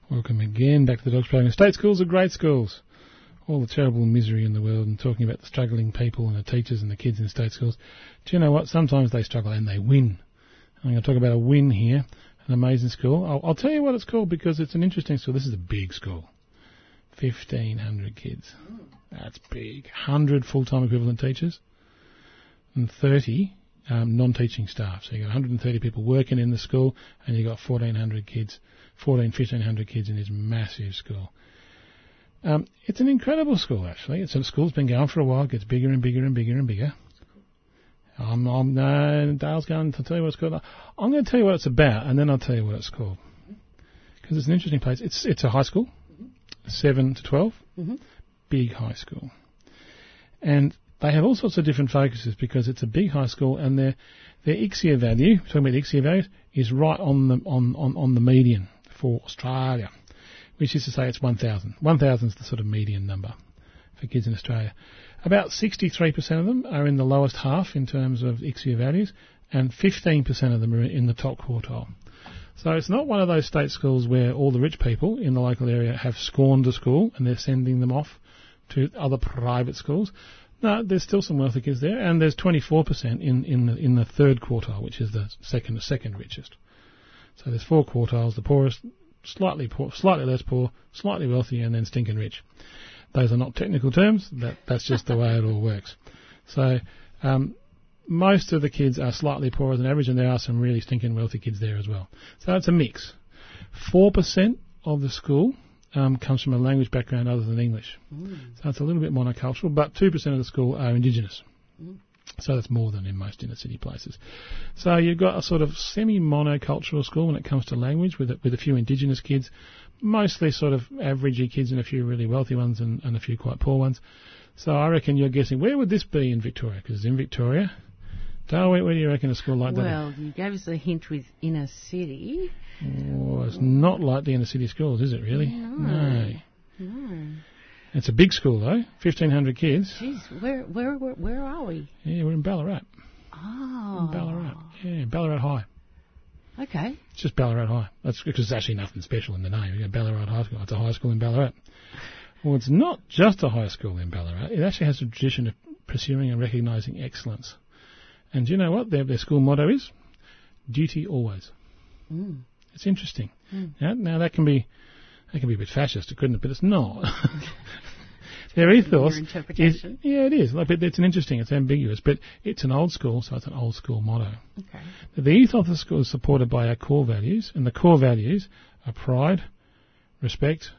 Welcome again back to the Dogs program. State schools are great schools. All the terrible misery in the world and talking about the struggling people and the teachers and the kids in state schools. Do you know what? Sometimes they struggle and they win. I'm going to talk about a win here, an amazing school. I'll, I'll tell you what it's called because it's an interesting school. This is a big school. 1,500 kids. That's big. 100 full-time equivalent teachers and 30 um, non-teaching staff. So you've got 130 people working in the school and you've got 1,400 kids, 14, 1,500 kids in this massive school. Um, it's an incredible school, actually. It's a school's been going for a while, gets bigger and bigger and bigger and bigger. I'm, I'm, no, Dale's going to tell you what it's called. I'm going to tell you what it's about, and then I'll tell you what it's called. Because it's an interesting place. It's it's a high school, 7 to 12, Mhm. big high school. And they have all sorts of different focuses because it's a big high school and their their ICSEA value, talking about the ICSEA values, is right on the on, on, on the median for Australia, which is to say it's 1,000. 1,000 is the sort of median number for kids in Australia. About 63% of them are in the lowest half in terms of ICSEA values, and 15% of them are in the top quartile. So it's not one of those state schools where all the rich people in the local area have scorned the school and they're sending them off to other private schools. No, there's still some wealthy kids there, and there's 24% in, in the in the third quartile, which is the second second richest. So there's four quartiles: the poorest, slightly poor, slightly less poor, slightly wealthy, and then stinking rich. Those are not technical terms. That that's just the way it all works. So um, most of the kids are slightly poorer than average, and there are some really stinking wealthy kids there as well. So it's a mix. Four percent of the school um, comes from a language background other than English. So it's a little bit monocultural, but 2% of the school are Indigenous. So that's more than in most inner city places. So you've got a sort of semi-monocultural school when it comes to language with a, with a few Indigenous kids, mostly sort of averagey kids and a few really wealthy ones and, and a few quite poor ones. So I reckon you're guessing, where would this be in Victoria? Because it's in Victoria, Dale, where, where do you reckon a school like that Well, you gave us a hint with inner city. Oh, it's not like the inner city schools, is it really? No. No. It's a big school though, 1,500 kids. Jeez, where, where, where, where are we? Yeah, we're in Ballarat. Oh. Ballarat. Yeah, Ballarat High. Okay. It's just Ballarat High. That's because there's actually nothing special in the name. You Ballarat High School. It's a high school in Ballarat. Well, it's not just a high school in Ballarat. It actually has a tradition of pursuing and recognising excellence. And do you know what their, their school motto is? Duty always. Mm. It's interesting. Now, now that can be that can be a bit fascist, it couldn't it? But it's not. Their ethos is yeah, it is. Like, but it's an interesting. It's ambiguous, but it's an old school, so it's an old school motto. Okay. The ethos of the school is supported by our core values, and the core values are pride, respect,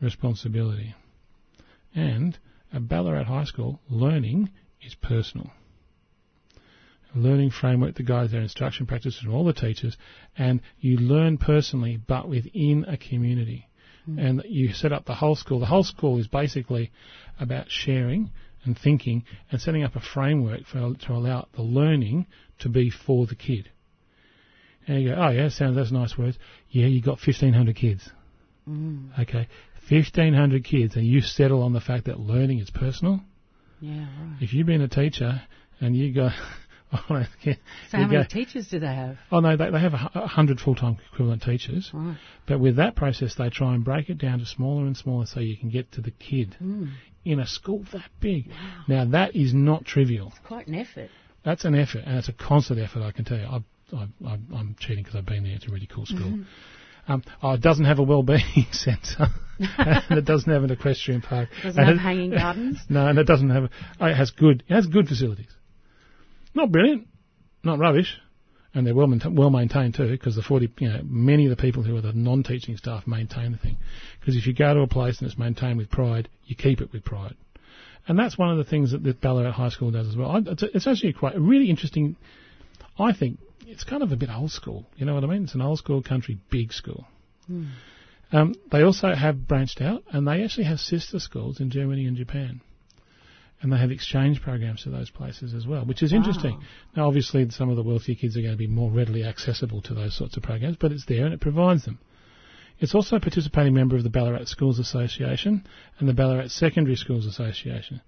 responsibility. And at Ballarat High School, learning is personal. A learning framework that guides their instruction practices from all the teachers, and you learn personally, but within a community. And you set up the whole school. The whole school is basically about sharing and thinking and setting up a framework for to allow the learning to be for the kid. And you go, oh yeah, sounds that's nice words. Yeah, you got fifteen hundred kids. Mm. Okay, fifteen hundred kids, and you settle on the fact that learning is personal. Yeah, right. If you've been a teacher and you go, So how many go- teachers do they have? oh no, they, they have a a hundred full-time equivalent teachers, Right. but with that process, they try and break it down to smaller and smaller so you can get to the kid Mm. in a school that big. Now that is not trivial. It's Quite an effort. That's an effort, and it's a constant effort. I can tell you. I've, I've, I'm cheating because I've been there. It's a really cool school. Mm-hmm. Um, oh, it doesn't have a well-being centre, and it doesn't have an equestrian park. Doesn't and have it- hanging gardens. No, and it doesn't have. Oh, it has good. It has good facilities. Not brilliant, not rubbish, and they're well well maintained too. Because the forty, you know, many of the people who are the non-teaching staff maintain the thing. Because if you go to a place and it's maintained with pride, you keep it with pride. And that's one of the things that the Ballarat High School does as well. I- It's, it's actually quite a really interesting. I think it's kind of a bit old school. You know what I mean? It's an old school country, big school. Um, they also have branched out, and they actually have sister schools in Germany and Japan. And they have exchange programs to those places as well, which is interesting. Now, obviously, some of the wealthier kids are going to be more readily accessible to those sorts of programs, but it's there and it provides them. It's also a participating member of the Ballarat Schools Association and the Ballarat Secondary Schools Association,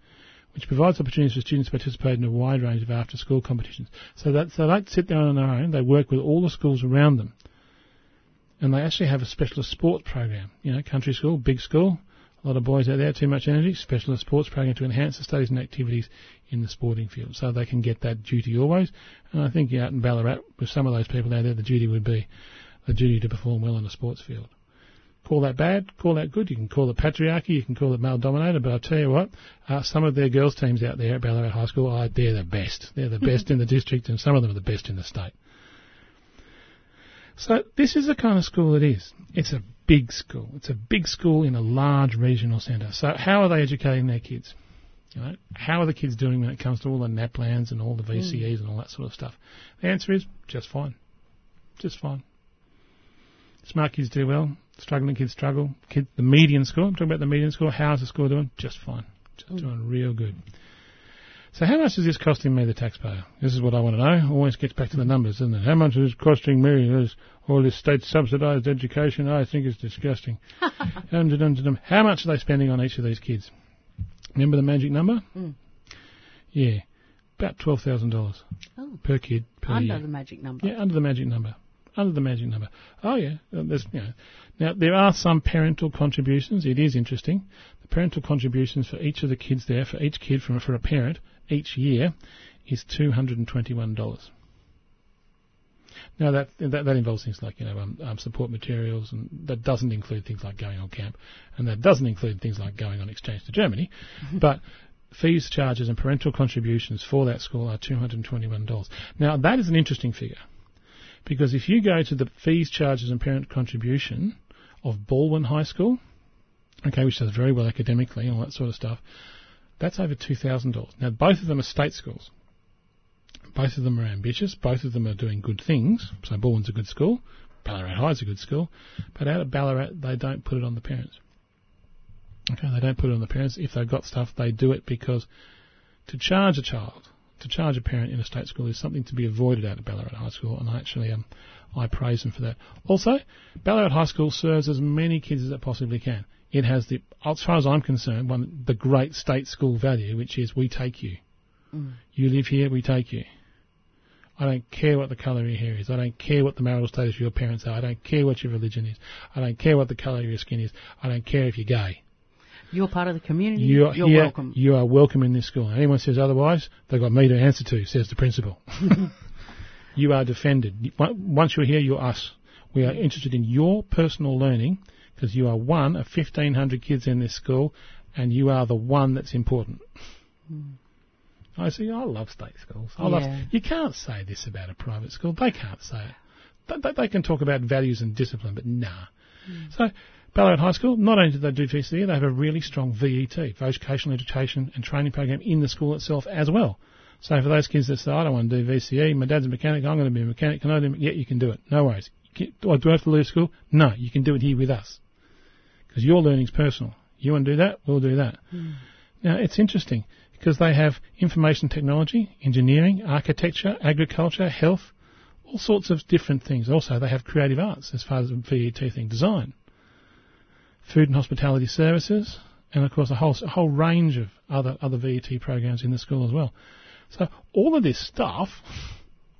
which provides opportunities for students to participate in a wide range of after-school competitions. So that so they don't sit there on their own; they work with all the schools around them, and they actually have a specialist sports program. You know, country school, big school, a lot of boys out there, too much energy, specialist sports program to enhance the studies and activities in the sporting field so they can get that duty always. And I think out in Ballarat, with some of those people out there, the duty would be the duty to perform well in the sports field. Call that bad, call that good. You can call it patriarchy, you can call it male dominated, but I'll tell you what, uh, some of their girls' teams out there at Ballarat High School, are they're the best. They're the best in the district, and some of them are the best in the state. So this is the kind of school it is. It's a big school. It's a big school in a large regional centre. So how are they educating their kids? You know, how are the kids doing when it comes to all the NAPLANs and all the VCEs mm. and all that sort of stuff? The answer is just fine. Just fine. Smart kids do well. Struggling kids struggle. Kid, the median score, I'm talking about the median score. How's the score doing? Just fine. Just mm. doing real good. So how much is this costing me, the taxpayer? This is what I want to know. Always gets back to the numbers, doesn't it? How much is it costing me? There's all this state subsidised education. I think it's disgusting. how much are they spending on each of these kids? Remember the magic number? Mm. Yeah, about twelve thousand dollars oh. per kid per under year. Under the magic number. Yeah, under the magic number. Under the magic number. Oh yeah, uh, there's you know. Now there are some parental contributions. It is interesting. The parental contributions for each of the kids there, for each kid from for a parent each year, is two hundred and twenty-one dollars. Now that, that, that involves things like you know um, um, support materials, and that doesn't include things like going on camp, and that doesn't include things like going on exchange to Germany. but fees, charges, and parental contributions for that school are two hundred and twenty-one dollars. Now that is an interesting figure, because if you go to the fees, charges, and parent contribution of Balwyn High School, okay, which does very well academically and all that sort of stuff, that's over two thousand dollars. Now both of them are state schools. Both of them are ambitious. Both of them are doing good things. So Balwyn's a good school. Ballarat High's a good school. But out of Ballarat, they don't put it on the parents. Okay, they don't put it on the parents. If they've got stuff, they do it because to charge a child, to charge a parent in a state school is something to be avoided out of Ballarat High School, and I actually um, I praise them for that. Also, Ballarat High School serves as many kids as it possibly can. It has the, as far as I'm concerned, one the great state school value, which is we take you. Mm. You live here, we take you. I don't care what the colour of your hair is. I don't care what the marital status of your parents are. I don't care what your religion is. I don't care what the colour of your skin is. I don't care if you're gay. You're part of the community. You're, you're here, welcome. You are welcome in this school. Anyone says otherwise, they've got me to answer to, says the principal. you are defended. Once you're here, you're us. We are interested in your personal learning because you are one of 1,500 kids in this school and you are the one that's important. Mm. I see. I love state schools. I yeah. love. You can't say this about a private school. They can't say it. They, they, can talk about values and discipline, but nah. Mm. So Ballarat High School, not only do they do VCE, they have a really strong VET, vocational education and training program in the school itself as well. So for those kids that say, I don't want to do VCE, my dad's a mechanic, I'm going to be a mechanic, can I do it? Yeah, you can do it. No worries. Do I have to leave school? No, you can do it here with us. Because your learning's personal. You want to do that? We'll do that. Mm. Now, it's interesting because they have information technology, engineering, architecture, agriculture, health, all sorts of different things. Also, they have creative arts as far as the VET thing, design, food and hospitality services, and of course a whole a whole range of other other VET programs in the school as well. So all of this stuff,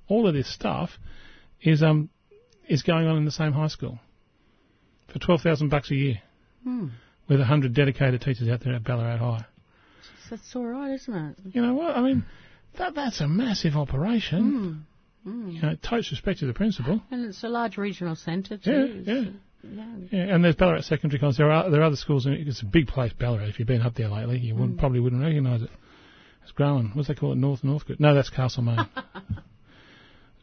all of this stuff, is um is going on in the same high school for twelve thousand bucks a year, mm. with hundred dedicated teachers out there at Ballarat High that's all right, isn't it? You know what? I mean, that that's a massive operation. Mm. Mm. You know, totes respect to the principal. And it's a large regional centre too. Yeah, yeah. Yeah. yeah, and there's Ballarat Secondary College. There are there are other schools. In, it's a big place, Ballarat. If you've been up there lately, you wouldn't, mm. probably wouldn't recognise it. It's growing. What's they call it? North Northcote? No, that's Castlemaine.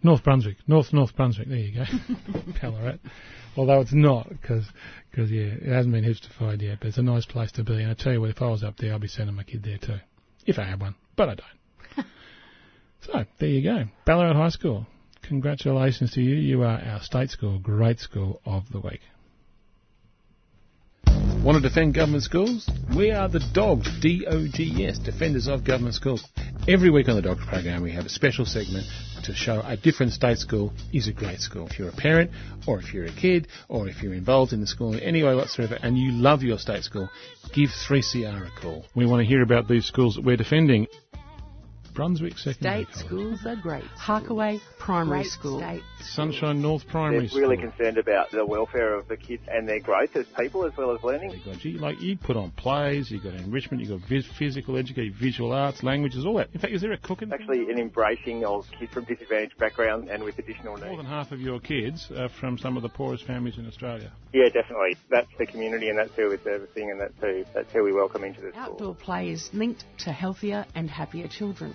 North Brunswick. North North Brunswick. There you go. Ballarat. Although it's not, because cause, yeah, it hasn't been hipsterfied yet, but it's a nice place to be. And I tell you what, if I was up there, I'd be sending my kid there too. If I had one. But I don't. so, there you go. Ballarat High School. Congratulations to you. You are our state school great school of the week. Want to defend government schools? We are the Dogs, D-O-G-S, Defenders of Government Schools. Every week on the Dogs program we have a special segment to show a different state school is a great school. If you're a parent, or if you're a kid, or if you're involved in the school in any way whatsoever and you love your state school, give 3CR a call. We want to hear about these schools that we're defending. Brunswick Secondary State College. schools are great. Harkaway Primary Great School. state. Sunshine North Primary They're School. really concerned about the welfare of the kids and their growth as people as well as learning. You got, like you put on plays, you got enrichment, you got vis- physical education, visual arts, languages, all that. In fact, is there a cooking? Actually, an embracing of kids from disadvantaged backgrounds and with additional needs. More than half of your kids are from some of the poorest families in Australia. Yeah, definitely. That's the community and that's who we're servicing and that's who, that's who we welcome into the school. Outdoor play is linked to healthier and happier children.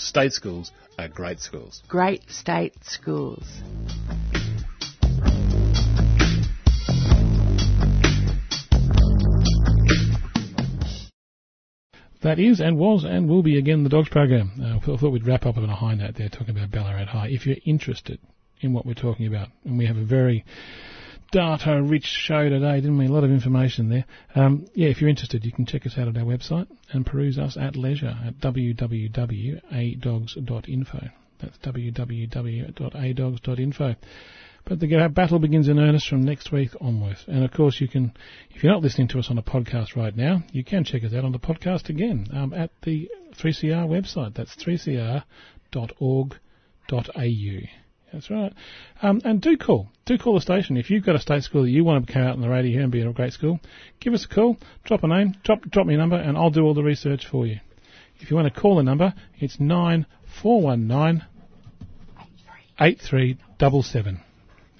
State schools are great schools. Great state schools. That is and was and will be again the Dogs program. Uh, I thought we'd wrap up on a high note there talking about Ballarat High. If you're interested in what we're talking about, and we have a very data rich show today, didn't we? A lot of information there. Um, yeah, if you're interested, you can check us out at our website and peruse us at leisure at www.adogs.info. That's www.adogs.info. But the battle begins in earnest from next week onwards. And of course, you can, if you're not listening to us on a podcast right now, you can check us out on the podcast again um, at the 3CR website. That's 3cr.org.au. That's right. Um, and do call. Do call the station. If you've got a state school that you want to come out on the radio here and be a great school, give us a call, drop a name, drop, drop me a number, and I'll do all the research for you. If you want to call the number, it's 9419 8377.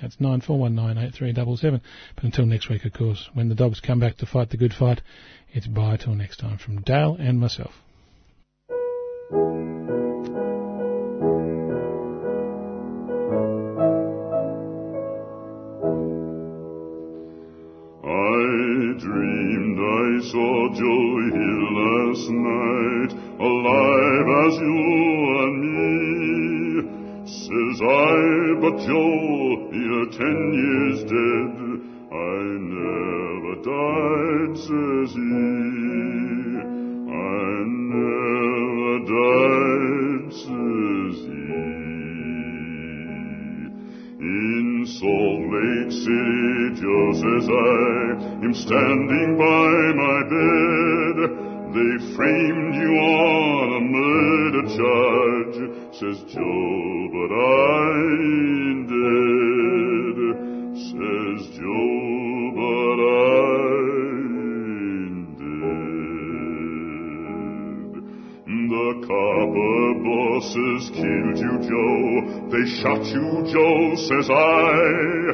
That's 94198377. But until next week, of course, when the dogs come back to fight the good fight, it's bye till next time from Dale and myself. Saw Joe Hill last night, alive as you and me. Says I, but Joe, you're ten years dead. I never died, says he. Salt City, Joe says I am standing by my bed. They framed you on a murder charge, says Joe, but I ain't dead. Says Joe, but I ain't dead. The copper bosses killed you, Joe. They shot you, Joe, says I.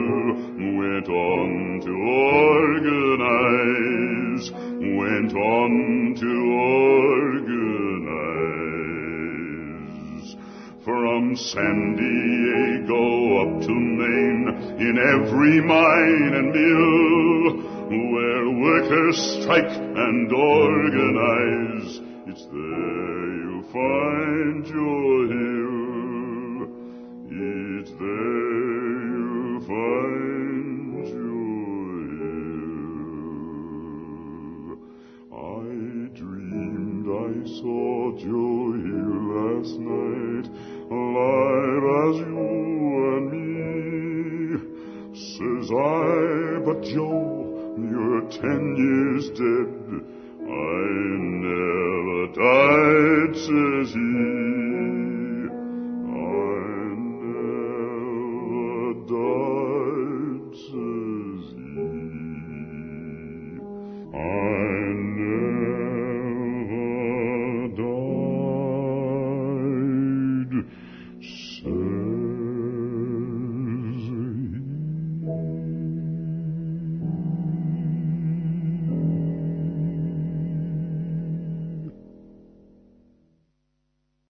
every mine and mill, where workers strike and organize, it's there